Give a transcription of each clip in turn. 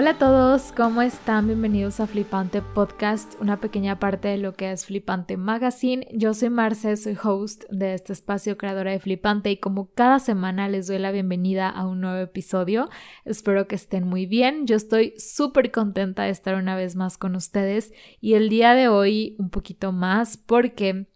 Hola a todos, ¿cómo están? Bienvenidos a Flipante Podcast, una pequeña parte de lo que es Flipante Magazine. Yo soy Marce, soy host de este espacio creadora de Flipante y como cada semana les doy la bienvenida a un nuevo episodio. Espero que estén muy bien. Yo estoy súper contenta de estar una vez más con ustedes y el día de hoy un poquito más porque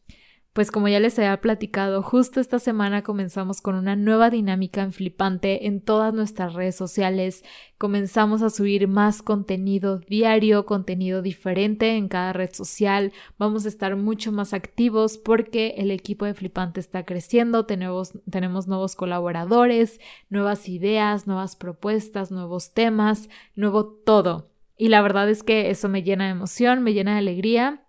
pues como ya les había platicado, justo esta semana comenzamos con una nueva dinámica en Flipante en todas nuestras redes sociales. Comenzamos a subir más contenido diario, contenido diferente en cada red social. Vamos a estar mucho más activos porque el equipo de Flipante está creciendo, tenemos, tenemos nuevos colaboradores, nuevas ideas, nuevas propuestas, nuevos temas, nuevo todo. Y la verdad es que eso me llena de emoción, me llena de alegría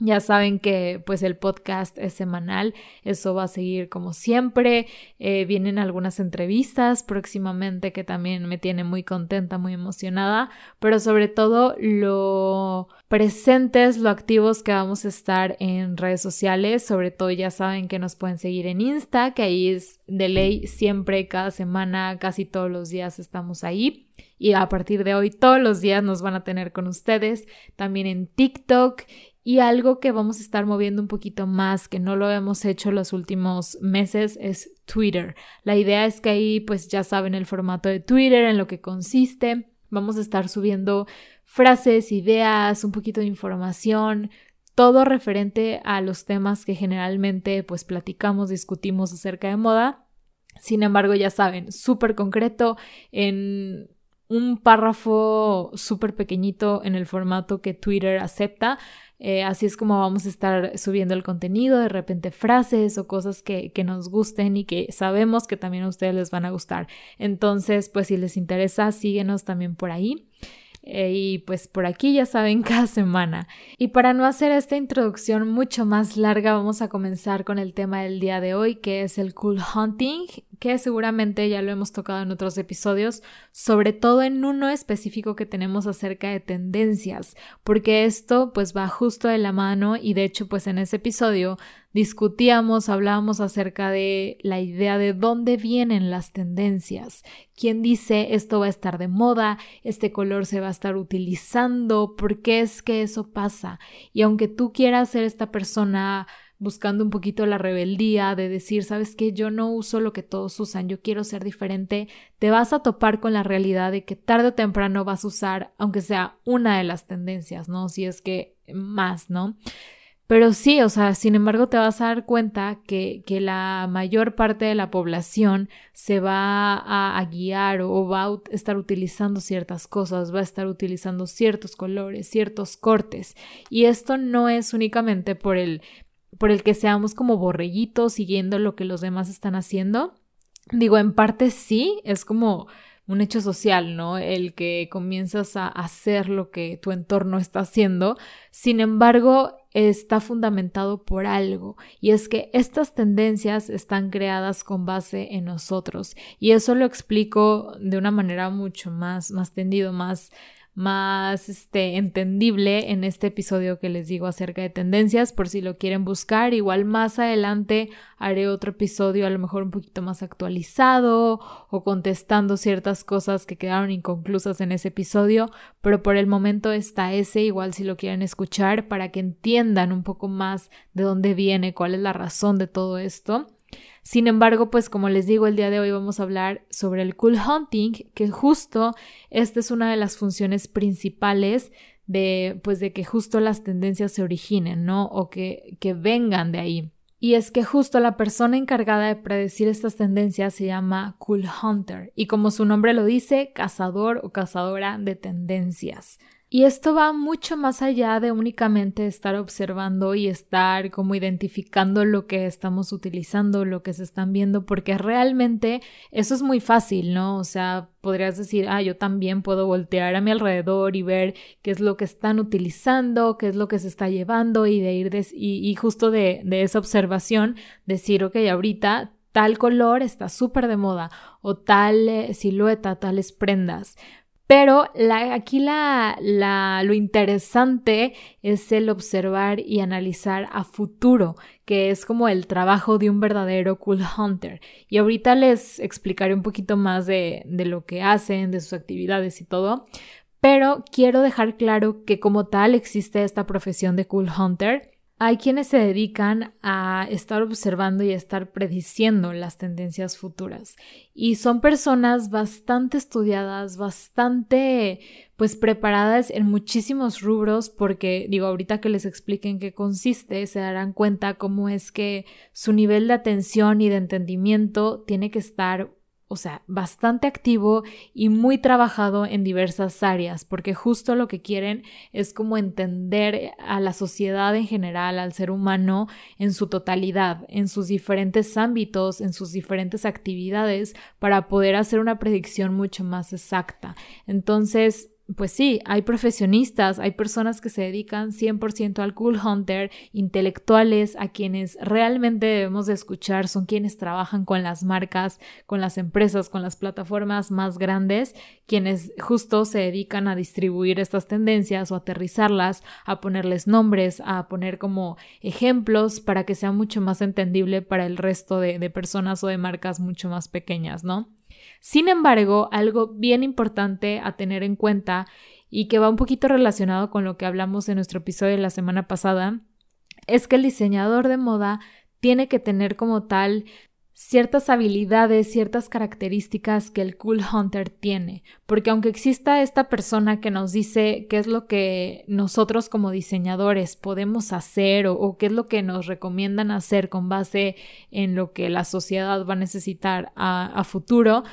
ya saben que pues el podcast es semanal, eso va a seguir como siempre. Eh, vienen algunas entrevistas próximamente que también me tiene muy contenta, muy emocionada, pero sobre todo lo presentes, lo activos que vamos a estar en redes sociales. Sobre todo ya saben que nos pueden seguir en Insta, que ahí es de ley siempre, cada semana, casi todos los días estamos ahí. Y a partir de hoy todos los días nos van a tener con ustedes. También en TikTok y algo que vamos a estar moviendo un poquito más, que no lo hemos hecho los últimos meses, es Twitter. La idea es que ahí pues ya saben el formato de Twitter, en lo que consiste. Vamos a estar subiendo frases, ideas, un poquito de información, todo referente a los temas que generalmente pues platicamos, discutimos acerca de moda. Sin embargo, ya saben, súper concreto en un párrafo súper pequeñito en el formato que Twitter acepta eh, así es como vamos a estar subiendo el contenido, de repente frases o cosas que, que nos gusten y que sabemos que también a ustedes les van a gustar. Entonces, pues si les interesa, síguenos también por ahí. Eh, y pues por aquí ya saben cada semana. Y para no hacer esta introducción mucho más larga, vamos a comenzar con el tema del día de hoy, que es el cool hunting, que seguramente ya lo hemos tocado en otros episodios, sobre todo en uno específico que tenemos acerca de tendencias, porque esto pues va justo de la mano y de hecho pues en ese episodio discutíamos, hablábamos acerca de la idea de dónde vienen las tendencias, quién dice esto va a estar de moda, este color se va a estar utilizando, por qué es que eso pasa. Y aunque tú quieras ser esta persona buscando un poquito la rebeldía de decir, sabes que yo no uso lo que todos usan, yo quiero ser diferente, te vas a topar con la realidad de que tarde o temprano vas a usar, aunque sea una de las tendencias, ¿no? Si es que más, ¿no? Pero sí, o sea, sin embargo te vas a dar cuenta que, que la mayor parte de la población se va a, guiar o va a estar utilizando ciertas cosas, va a estar utilizando ciertos colores, ciertos cortes. Y esto no es únicamente por el, por el que seamos como borreguitos siguiendo lo que los demás están haciendo. Digo, en parte sí, es como un hecho social, ¿no? El que comienzas a hacer lo que tu entorno está haciendo. Sin embargo, está fundamentado por algo y es que estas tendencias están creadas con base en nosotros y eso lo explico de una manera mucho más más tendido, más más este, entendible en este episodio que les digo acerca de tendencias, por si lo quieren buscar. Igual más adelante haré otro episodio a lo mejor un poquito más actualizado o contestando ciertas cosas que quedaron inconclusas en ese episodio, pero por el momento está ese, igual si lo quieren escuchar, para que entiendan un poco más de dónde viene, cuál es la razón de todo esto. Sin embargo, pues como les digo, el día de hoy vamos a hablar sobre el cool hunting, que justo esta es una de las funciones principales de, pues de que justo las tendencias se originen, ¿no? O que, que vengan de ahí. Y es que justo la persona encargada de predecir estas tendencias se llama Cool Hunter y como su nombre lo dice, cazador o cazadora de tendencias. Y esto va mucho más allá de únicamente estar observando y estar como identificando lo que estamos utilizando, lo que se están viendo, porque realmente eso es muy fácil, ¿no? O sea, podrías decir, ah, yo también puedo voltear a mi alrededor y ver qué es lo que están utilizando, qué es lo que se está llevando y de ir y, justo de, de esa observación decir, ok, ahorita tal color está súper de moda o tal eh, silueta, tales prendas. Pero aquí la, lo interesante es el observar y analizar a futuro, que es como el trabajo de un verdadero cool hunter. Y ahorita les explicaré un poquito más de, de lo que hacen, de sus actividades y todo. Pero quiero dejar claro que como tal existe esta profesión de Cool Hunter hay quienes se dedican a estar observando y a estar prediciendo las tendencias futuras. Y son personas bastante estudiadas, bastante pues preparadas en muchísimos rubros porque digo, ahorita que les expliquen qué consiste, se darán cuenta cómo es que su nivel de atención y de entendimiento tiene que estar o sea, bastante activo y muy trabajado en diversas áreas, porque justo lo que quieren es como entender a la sociedad en general, al ser humano en su totalidad, en sus diferentes ámbitos, en sus diferentes actividades, para poder hacer una predicción mucho más exacta. Entonces, pues sí, hay profesionistas, hay personas que se dedican 100% al cool hunter, intelectuales a quienes realmente debemos de escuchar, son quienes trabajan con las marcas, con las empresas, con las plataformas más grandes, quienes justo se dedican a distribuir estas tendencias o aterrizarlas, a ponerles nombres, a poner como ejemplos para que sea mucho más entendible para el resto de, de personas o de marcas mucho más pequeñas, ¿no? Sin embargo, algo bien importante a tener en cuenta y que va un poquito relacionado con lo que hablamos en nuestro episodio de la semana pasada, es que el diseñador de moda tiene que tener como tal ciertas habilidades, ciertas características que el Cool Hunter tiene, porque aunque exista esta persona que nos dice qué es lo que nosotros como diseñadores podemos hacer o, qué es lo que nos recomiendan hacer con base en lo que la sociedad va a necesitar a futuro,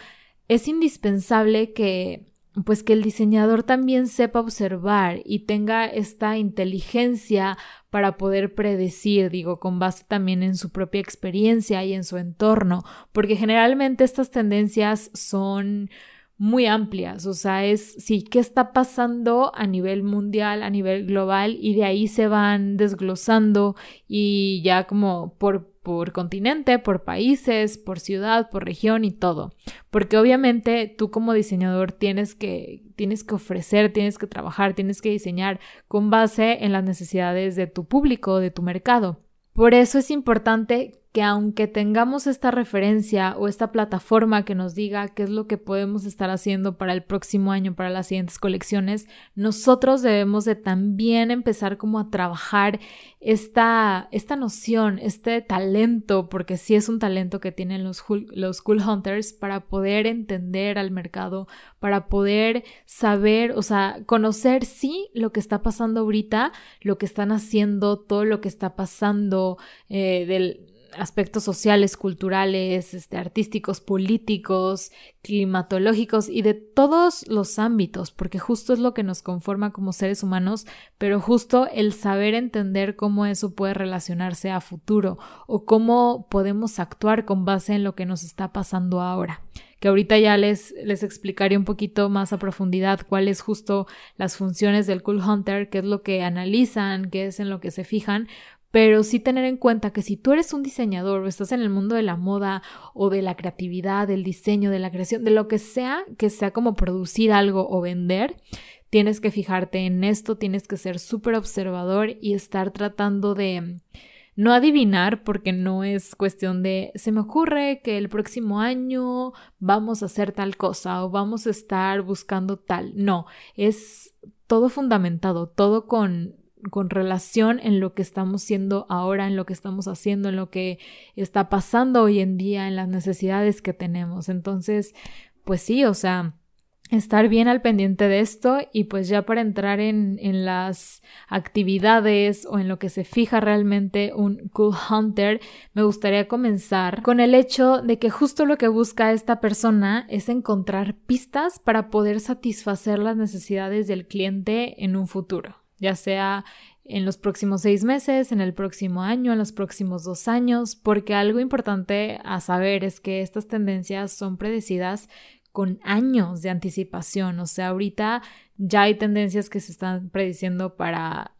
es indispensable que pues que el diseñador también sepa observar y tenga esta inteligencia para poder predecir, digo, con base también en su propia experiencia y en su entorno, porque generalmente estas tendencias son muy amplias, o sea, es sí, qué está pasando a nivel mundial, a nivel global, y de ahí se van desglosando y ya como por por continente, por países, por ciudad, por región y todo. Porque obviamente tú como diseñador tienes que, tienes que ofrecer, tienes que trabajar, tienes que diseñar con base en las necesidades de tu público, de tu mercado. Por eso es importante que aunque tengamos esta referencia o esta plataforma que nos diga qué es lo que podemos estar haciendo para el próximo año, para las siguientes colecciones, nosotros debemos de también empezar como a trabajar esta, esta noción, este talento, porque sí es un talento que tienen los, los Cool Hunters para poder entender al mercado, para poder saber, o sea, conocer sí lo que está pasando ahorita, lo que están haciendo, todo lo que está pasando eh, del aspectos sociales, culturales, este, artísticos, políticos, climatológicos y de todos los ámbitos, porque justo es lo que nos conforma como seres humanos, pero justo el saber entender cómo eso puede relacionarse a futuro o cómo podemos actuar con base en lo que nos está pasando ahora. Que ahorita ya les, les explicaré un poquito más a profundidad cuáles justo las funciones del Cool Hunter, qué es lo que analizan, qué es en lo que se fijan, pero sí tener en cuenta que si tú eres un diseñador o estás en el mundo de la moda o de la creatividad, del diseño, de la creación, de lo que sea, que sea como producir algo o vender, tienes que fijarte en esto, tienes que ser súper observador y estar tratando de no adivinar porque no es cuestión de se me ocurre que el próximo año vamos a hacer tal cosa o vamos a estar buscando tal. No, es todo fundamentado, todo con con relación en lo que estamos siendo ahora, en lo que estamos haciendo, en lo que está pasando hoy en día, en las necesidades que tenemos. Entonces, pues sí, o sea, estar bien al pendiente de esto y pues ya para entrar en, en, las actividades o en lo que se fija realmente un cool hunter, me gustaría comenzar con el hecho de que justo lo que busca esta persona es encontrar pistas para poder satisfacer las necesidades del cliente en un futuro ya sea en los próximos seis meses, en el próximo año, en los próximos dos años, porque algo importante a saber es que estas tendencias son predecidas con años de anticipación. O sea, ahorita ya hay tendencias que se están prediciendo para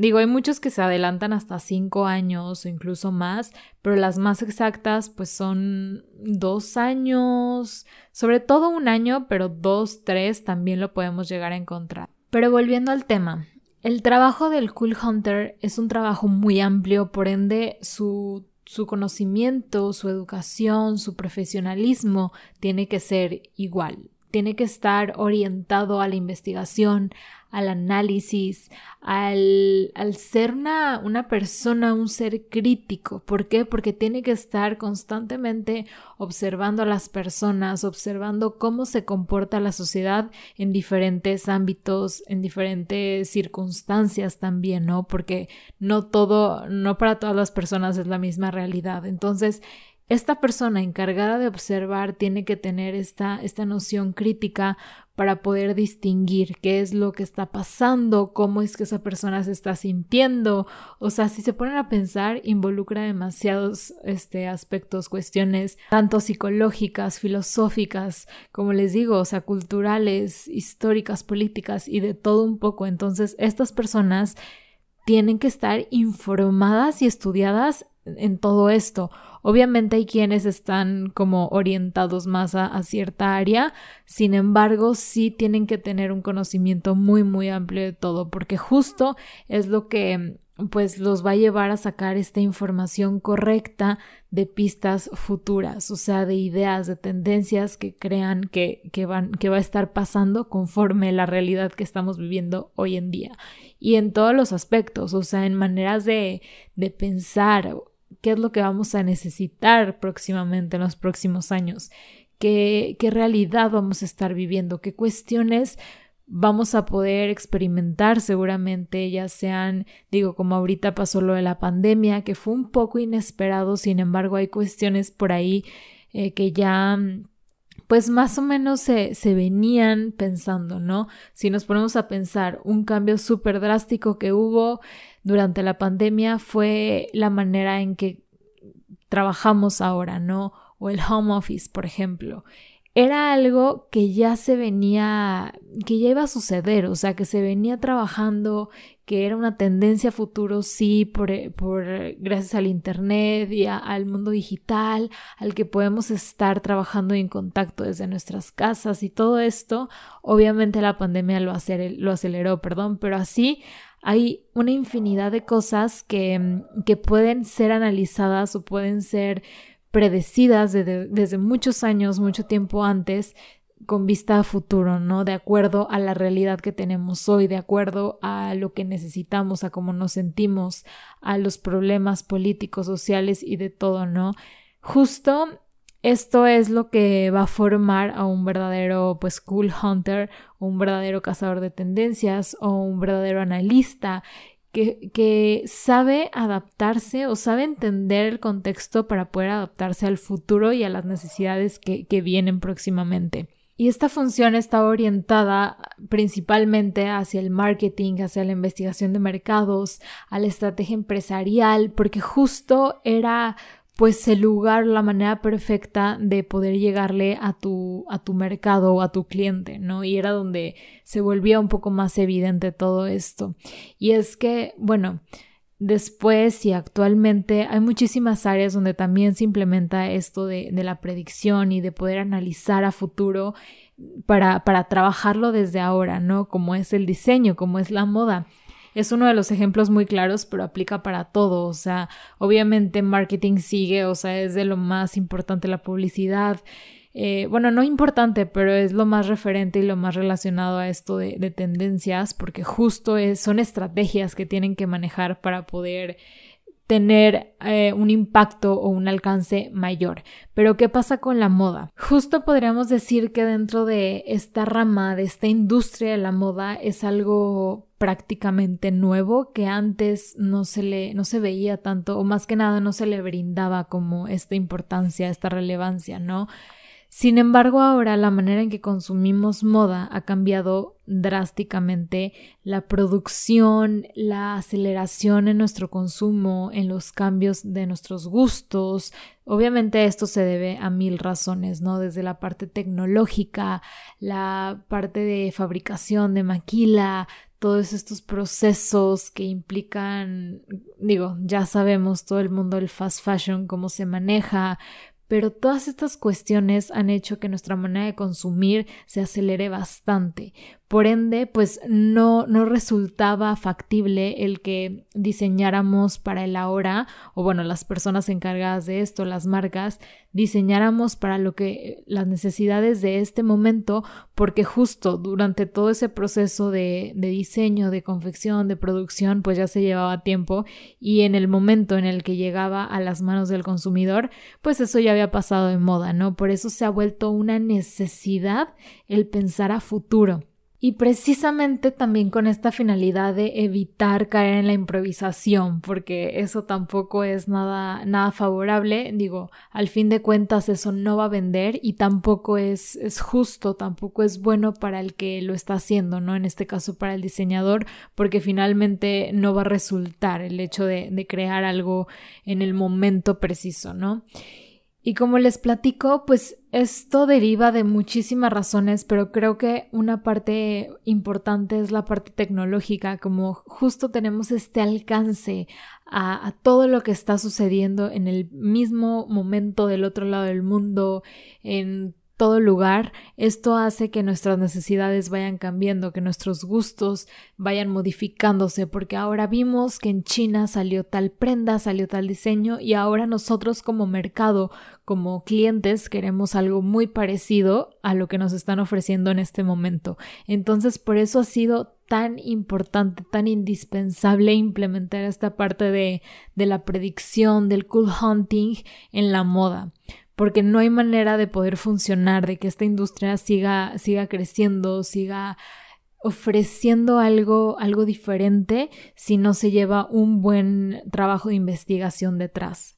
Digo, hay muchos que se adelantan hasta cinco años o incluso más, pero las más exactas pues son dos años, sobre todo un año, pero dos, tres también lo podemos llegar a encontrar. Pero volviendo al tema, el trabajo del Cool Hunter es un trabajo muy amplio, por ende su, su conocimiento, su educación, su profesionalismo tiene que ser igual. Tiene que estar orientado a la investigación, al análisis, al, al ser una, una, persona, un ser crítico. ¿Por qué? Porque tiene que estar constantemente observando a las personas, observando cómo se comporta la sociedad en diferentes ámbitos, en diferentes circunstancias también, ¿no? Porque no todo, no para todas las personas es la misma realidad. Entonces, esta persona encargada de observar tiene que tener esta, esta noción crítica para poder distinguir qué es lo que está pasando, cómo es que esa persona se está sintiendo. O sea, si se ponen a pensar, involucra demasiados este, aspectos, cuestiones, tanto psicológicas, filosóficas, como les digo, o sea, culturales, históricas, políticas y de todo un poco. Entonces, estas personas tienen que estar informadas y estudiadas en todo esto. Obviamente hay quienes están como orientados más a, cierta área, sin embargo sí tienen que tener un conocimiento muy muy amplio de todo, porque justo es lo que pues los va a llevar a sacar esta información correcta de pistas futuras, o sea, de ideas, de tendencias que crean que, que, van, que va a estar pasando conforme la realidad que estamos viviendo hoy en día. Y en todos los aspectos, o sea, en maneras de, de pensar, qué es lo que vamos a necesitar próximamente en los próximos años, qué, qué realidad vamos a estar viviendo, qué cuestiones vamos a poder experimentar seguramente, ya sean, digo, como ahorita pasó lo de la pandemia, que fue un poco inesperado, sin embargo hay cuestiones por ahí eh, que ya pues más o menos se, se, venían pensando, ¿no? Si nos ponemos a pensar, un cambio súper drástico que hubo durante la pandemia fue la manera en que trabajamos ahora, ¿no? O el home office, por ejemplo. Era algo que ya se venía, que ya iba a suceder, o sea, que se venía trabajando, que era una tendencia futuro, sí, por, por gracias al Internet y al mundo digital, al que podemos estar trabajando en contacto desde nuestras casas y todo esto. Obviamente la pandemia lo, lo aceleró, perdón, pero así hay una infinidad de cosas que, mm, que pueden ser analizadas o pueden ser predecidas desde, muchos años, mucho tiempo antes, con vista a futuro, ¿no? De acuerdo a la realidad que tenemos hoy, de acuerdo a lo que necesitamos, a cómo nos sentimos, a los problemas políticos, sociales y de todo, ¿no? Justo esto es lo que va a formar a un verdadero, pues, cool hunter, un verdadero cazador de tendencias, o un verdadero analista que, que, sabe adaptarse o sabe entender el contexto para poder adaptarse al futuro y a las necesidades que, que vienen próximamente. Y esta función está orientada principalmente hacia el marketing, hacia la investigación de mercados, a la estrategia empresarial, porque justo era pues el lugar, la manera perfecta de poder llegarle a tu, a tu mercado o a tu cliente, ¿no? Y era donde se volvía un poco más evidente todo esto. Y es que, bueno, después y actualmente hay muchísimas áreas donde también se implementa esto de, la predicción y de poder analizar a futuro para, para trabajarlo desde ahora, ¿no? Como es el diseño, como es la moda es uno de los ejemplos muy claros, pero aplica para todo. O sea, obviamente marketing sigue, o sea, es de lo más importante la publicidad. Eh, bueno, no importante, pero es lo más referente y lo más relacionado a esto de, de tendencias, porque justo son estrategias que tienen que manejar para poder tener eh, un impacto o un alcance mayor. Pero ¿qué pasa con la moda? Justo podríamos decir que dentro de esta rama, de esta industria de la moda, es algo prácticamente nuevo que antes no se le no se veía tanto o más que nada no se le brindaba como esta importancia, esta relevancia, ¿no? Sin embargo, ahora la manera en que consumimos moda ha cambiado drásticamente. La producción, la aceleración en nuestro consumo, en los cambios de nuestros gustos. Obviamente esto se debe a mil razones, ¿no? Desde la parte tecnológica, la parte de fabricación de maquila, todos estos procesos que implican, digo, ya sabemos todo el mundo del fast fashion, cómo se maneja, pero todas estas cuestiones han hecho que nuestra manera de consumir se acelere bastante. Por ende, pues no, no resultaba factible el que diseñáramos para el ahora, o bueno, las personas encargadas de esto, las marcas, diseñáramos para lo que las necesidades de este momento, porque justo durante todo ese proceso de, de diseño, de confección, de producción, pues ya se llevaba tiempo y en el momento en el que llegaba a las manos del consumidor, pues eso ya había pasado de moda, ¿no? Por eso se ha vuelto una necesidad el pensar a futuro. Y precisamente también con esta finalidad de evitar caer en la improvisación, porque eso tampoco es nada, nada favorable. Digo, al fin de cuentas eso no va a vender y tampoco es, es justo, tampoco es bueno para el que lo está haciendo, ¿no? En este caso para el diseñador, porque finalmente no va a resultar el hecho de, de crear algo en el momento preciso, ¿no? Y como les platico, pues esto deriva de muchísimas razones, pero creo que una parte importante es la parte tecnológica, como justo tenemos este alcance a, todo lo que está sucediendo en el mismo momento del otro lado del mundo, en todo lugar, esto hace que nuestras necesidades vayan cambiando, que nuestros gustos vayan modificándose, porque ahora vimos que en China salió tal prenda, salió tal diseño y ahora nosotros como mercado, como clientes, queremos algo muy parecido a lo que nos están ofreciendo en este momento. Entonces, por eso ha sido tan importante, tan indispensable implementar esta parte de, de la predicción, del cool hunting en la moda porque no hay manera de poder funcionar, de que esta industria siga, siga creciendo, siga ofreciendo algo, algo diferente si no se lleva un buen trabajo de investigación detrás.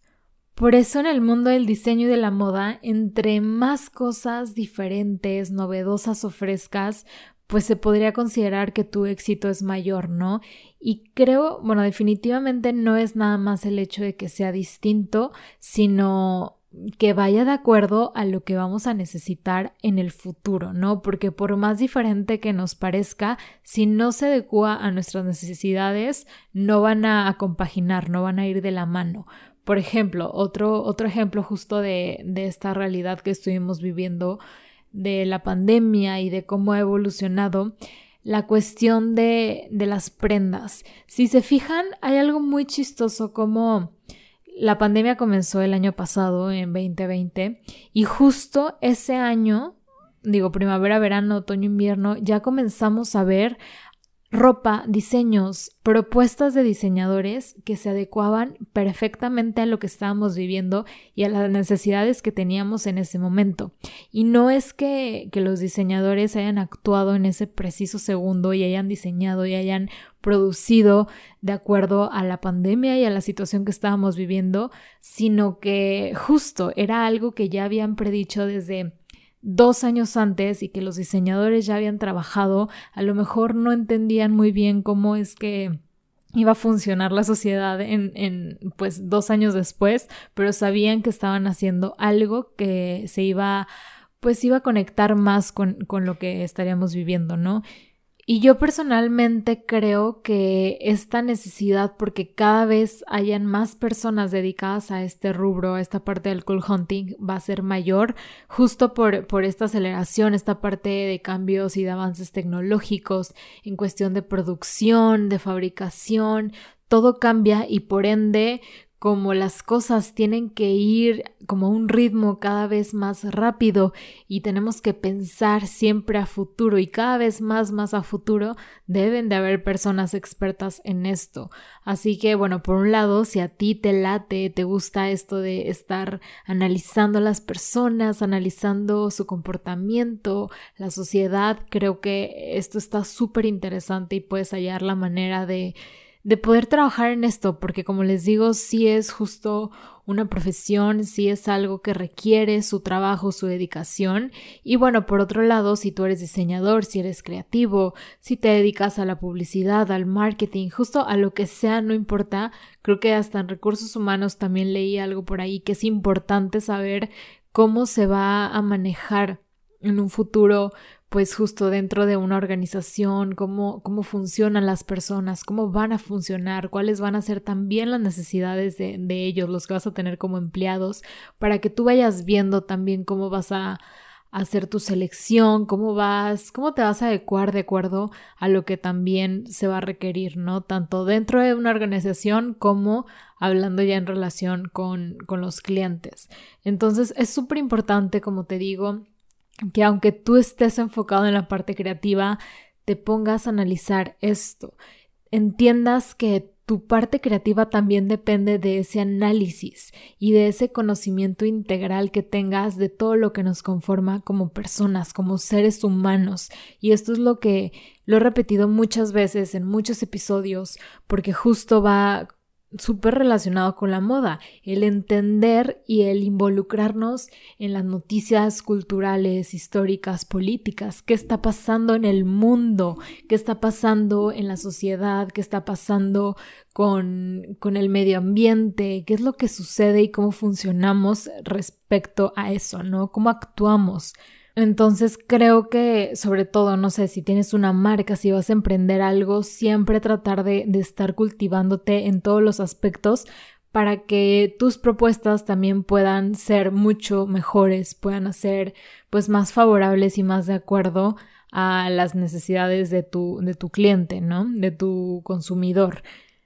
Por eso en el mundo del diseño y de la moda, entre más cosas diferentes, novedosas ofrezcas, pues se podría considerar que tu éxito es mayor, ¿no? Y creo, bueno, definitivamente no es nada más el hecho de que sea distinto, sino que vaya de acuerdo a lo que vamos a necesitar en el futuro, ¿no? Porque por más diferente que nos parezca, si no se adecua a nuestras necesidades, no van a compaginar, no van a ir de la mano. Por ejemplo, otro, otro ejemplo justo de, de esta realidad que estuvimos viviendo de la pandemia y de cómo ha evolucionado la cuestión de, de las prendas. Si se fijan, hay algo muy chistoso como la pandemia comenzó el año pasado, en 2020, y justo ese año, digo primavera, verano, otoño, invierno, ya comenzamos a ver ropa, diseños, propuestas de diseñadores que se adecuaban perfectamente a lo que estábamos viviendo y a las necesidades que teníamos en ese momento. Y no es que, que los diseñadores hayan actuado en ese preciso segundo y hayan diseñado y hayan producido de acuerdo a la pandemia y a la situación que estábamos viviendo, sino que justo era algo que ya habían predicho desde dos años antes y que los diseñadores ya habían trabajado, a lo mejor no entendían muy bien cómo es que iba a funcionar la sociedad en, en pues dos años después, pero sabían que estaban haciendo algo que se iba pues iba a conectar más con, con lo que estaríamos viviendo, ¿no? Y yo personalmente creo que esta necesidad, porque cada vez hayan más personas dedicadas a este rubro, a esta parte del cool hunting, va a ser mayor, justo por, por esta aceleración, esta parte de cambios y de avances tecnológicos en cuestión de producción, de fabricación, todo cambia y por ende como las cosas tienen que ir como un ritmo cada vez más rápido y tenemos que pensar siempre a futuro y cada vez más más a futuro, deben de haber personas expertas en esto. Así que bueno, por un lado, si a ti te late, te gusta esto de estar analizando a las personas, analizando su comportamiento, la sociedad, creo que esto está súper interesante y puedes hallar la manera de de poder trabajar en esto, porque como les digo, sí es justo una profesión, sí es algo que requiere su trabajo, su dedicación. Y bueno, por otro lado, si tú eres diseñador, si eres creativo, si te dedicas a la publicidad, al marketing, justo a lo que sea, no importa, creo que hasta en recursos humanos también leí algo por ahí que es importante saber cómo se va a manejar en un futuro pues justo dentro de una organización, cómo, cómo funcionan las personas, cómo van a funcionar, cuáles van a ser también las necesidades de, de ellos, los que vas a tener como empleados, para que tú vayas viendo también cómo vas a, hacer tu selección, cómo vas, cómo te vas a adecuar de acuerdo a lo que también se va a requerir, ¿no? Tanto dentro de una organización como hablando ya en relación con, con los clientes. Entonces es súper importante, como te digo, que aunque tú estés enfocado en la parte creativa, te pongas a analizar esto, entiendas que tu parte creativa también depende de ese análisis y de ese conocimiento integral que tengas de todo lo que nos conforma como personas, como seres humanos. Y esto es lo que lo he repetido muchas veces en muchos episodios porque justo va súper relacionado con la moda, el entender y el involucrarnos en las noticias culturales, históricas, políticas, qué está pasando en el mundo, qué está pasando en la sociedad, qué está pasando con, con el medio ambiente, qué es lo que sucede y cómo funcionamos respecto a eso, ¿no? ¿Cómo actuamos? Entonces creo que sobre todo, no sé, si tienes una marca, si vas a emprender algo, siempre tratar de, de estar cultivándote en todos los aspectos para que tus propuestas también puedan ser mucho mejores, puedan ser pues más favorables y más de acuerdo a las necesidades de tu, de tu cliente, ¿no? De tu consumidor.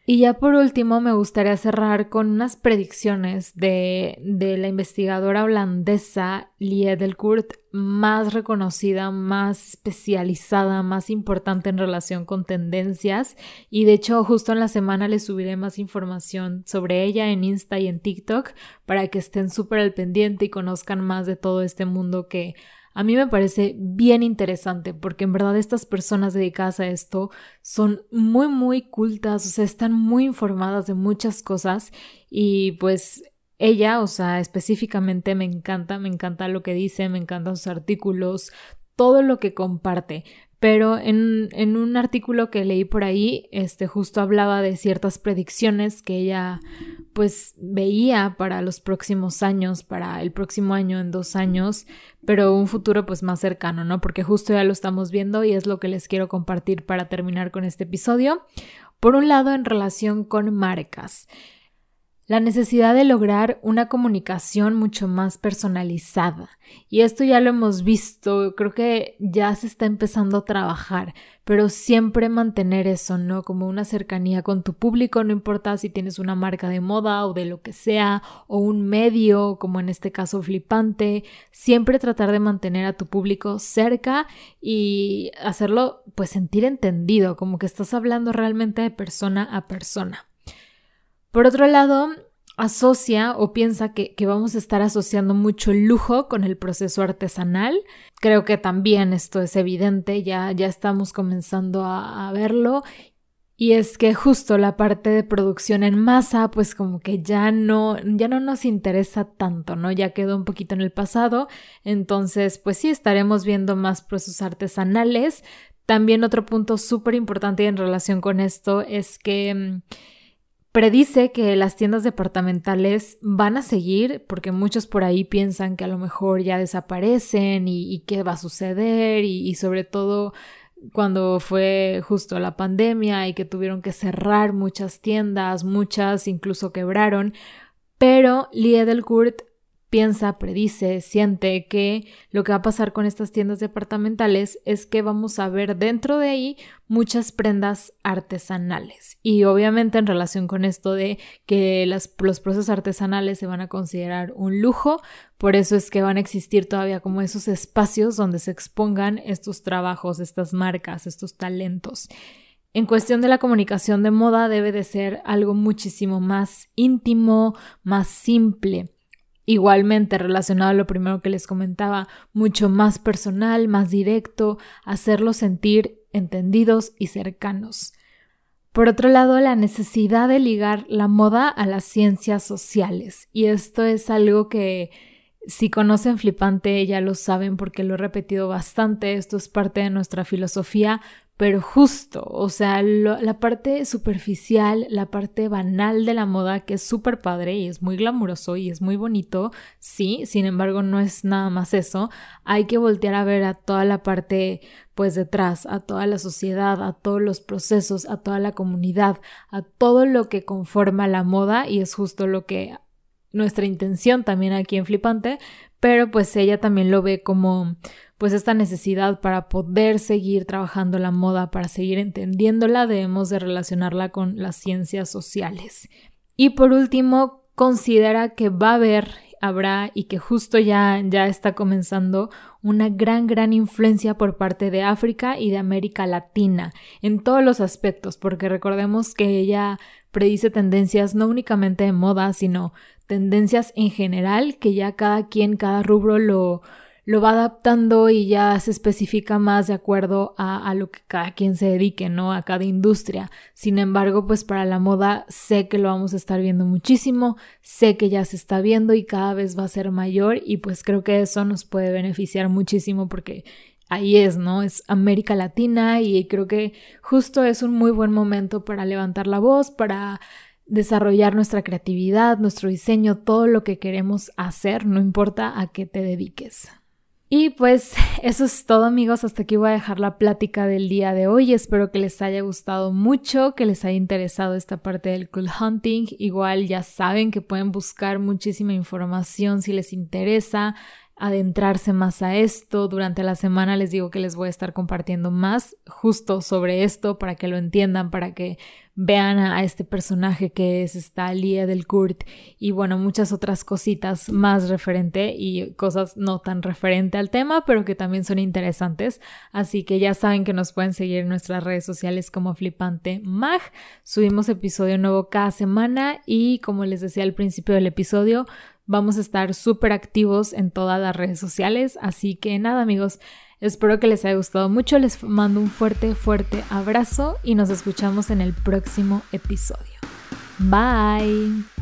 Y ya por último me gustaría cerrar con unas predicciones de, de la investigadora holandesa Lie Delcourt, más reconocida, más especializada, más importante en relación con tendencias. Y de hecho justo en la semana les subiré más información sobre ella en Insta y en TikTok para que estén súper al pendiente y conozcan más de todo este mundo que a mí me parece bien interesante porque en verdad estas personas dedicadas a esto son muy muy cultas, o sea, están muy informadas de muchas cosas y pues ella, o sea, específicamente me encanta, me encanta lo que dice, me encantan sus artículos, todo lo que comparte. Pero en, en, un artículo que leí por ahí, este justo hablaba de ciertas predicciones que ella pues veía para los próximos años, para el próximo año, en dos años, pero un futuro pues más cercano, ¿no? Porque justo ya lo estamos viendo y es lo que les quiero compartir para terminar con este episodio. Por un lado, en relación con marcas la necesidad de lograr una comunicación mucho más personalizada. Y esto ya lo hemos visto, creo que ya se está empezando a trabajar, pero siempre mantener eso, ¿no? Como una cercanía con tu público, no importa si tienes una marca de moda o de lo que sea, o un medio, como en este caso flipante, siempre tratar de mantener a tu público cerca y hacerlo pues sentir entendido, como que estás hablando realmente de persona a persona. Por otro lado, asocia o piensa que, vamos a estar asociando mucho el lujo con el proceso artesanal. Creo que también esto es evidente, ya, ya estamos comenzando a, a verlo. Y es que justo la parte de producción en masa, pues como que ya no, ya no nos interesa tanto, ¿no? Ya quedó un poquito en el pasado. Entonces, pues sí, estaremos viendo más procesos artesanales. También otro punto súper importante en relación con esto es que mm, predice que las tiendas departamentales van a seguir porque muchos por ahí piensan que a lo mejor ya desaparecen y, qué va a suceder y, sobre todo cuando fue justo la pandemia y que tuvieron que cerrar muchas tiendas, muchas incluso quebraron, pero Lie Delcourt piensa, predice, siente que lo que va a pasar con estas tiendas departamentales es que vamos a ver dentro de ahí muchas prendas artesanales. Y obviamente en relación con esto de que los procesos artesanales se van a considerar un lujo, por eso es que van a existir todavía como esos espacios donde se expongan estos trabajos, estas marcas, estos talentos. En cuestión de la comunicación de moda debe de ser algo muchísimo más íntimo, más simple Igualmente relacionado a lo primero que les comentaba, mucho más personal, más directo, hacerlos sentir entendidos y cercanos. Por otro lado, la necesidad de ligar la moda a las ciencias sociales. Y esto es algo que si conocen Flipante ya lo saben porque lo he repetido bastante. Esto es parte de nuestra filosofía, pero justo, o sea, la parte superficial, la parte banal de la moda, que es súper padre y es muy glamuroso y es muy bonito, sí, sin embargo no es nada más eso, hay que voltear a ver a toda la parte pues detrás, a toda la sociedad, a todos los procesos, a toda la comunidad, a todo lo que conforma la moda y es justo lo que nuestra intención también aquí en Flipante, pero pues ella también lo ve como pues esta necesidad para poder seguir trabajando la moda, para seguir entendiéndola, debemos de relacionarla con las ciencias sociales. Y por último, considera que va a haber, habrá y que justo ya, ya está comenzando una gran, gran influencia por parte de África y de América Latina en todos los aspectos, porque recordemos que ella predice tendencias no únicamente de moda, sino tendencias en general, que ya cada quien, cada rubro lo, lo va adaptando y ya se especifica más de acuerdo a, a, lo que cada quien se dedique, ¿no? A cada industria. Sin embargo, pues para la moda sé que lo vamos a estar viendo muchísimo, sé que ya se está viendo y cada vez va a ser mayor y pues creo que eso nos puede beneficiar muchísimo porque ahí es, ¿no? Es América Latina y creo que justo es un muy buen momento para levantar la voz, para desarrollar nuestra creatividad, nuestro diseño, todo lo que queremos hacer, no importa a qué te dediques. Y pues eso es todo amigos, hasta aquí voy a dejar la plática del día de hoy, espero que les haya gustado mucho, que les haya interesado esta parte del cool hunting, igual ya saben que pueden buscar muchísima información si les interesa, adentrarse más a esto. Durante la semana les digo que les voy a estar compartiendo más justo sobre esto para que lo entiendan, para que vean a, este personaje que es esta Lia del Kurt y bueno, muchas otras cositas más referente y cosas no tan referente al tema, pero que también son interesantes. Así que ya saben que nos pueden seguir en nuestras redes sociales como Flipante Mag. Subimos episodio nuevo cada semana y como les decía al principio del episodio, Vamos a estar súper activos en todas las redes sociales. Así que nada amigos, espero que les haya gustado mucho. Les mando un fuerte, fuerte abrazo y nos escuchamos en el próximo episodio. Bye.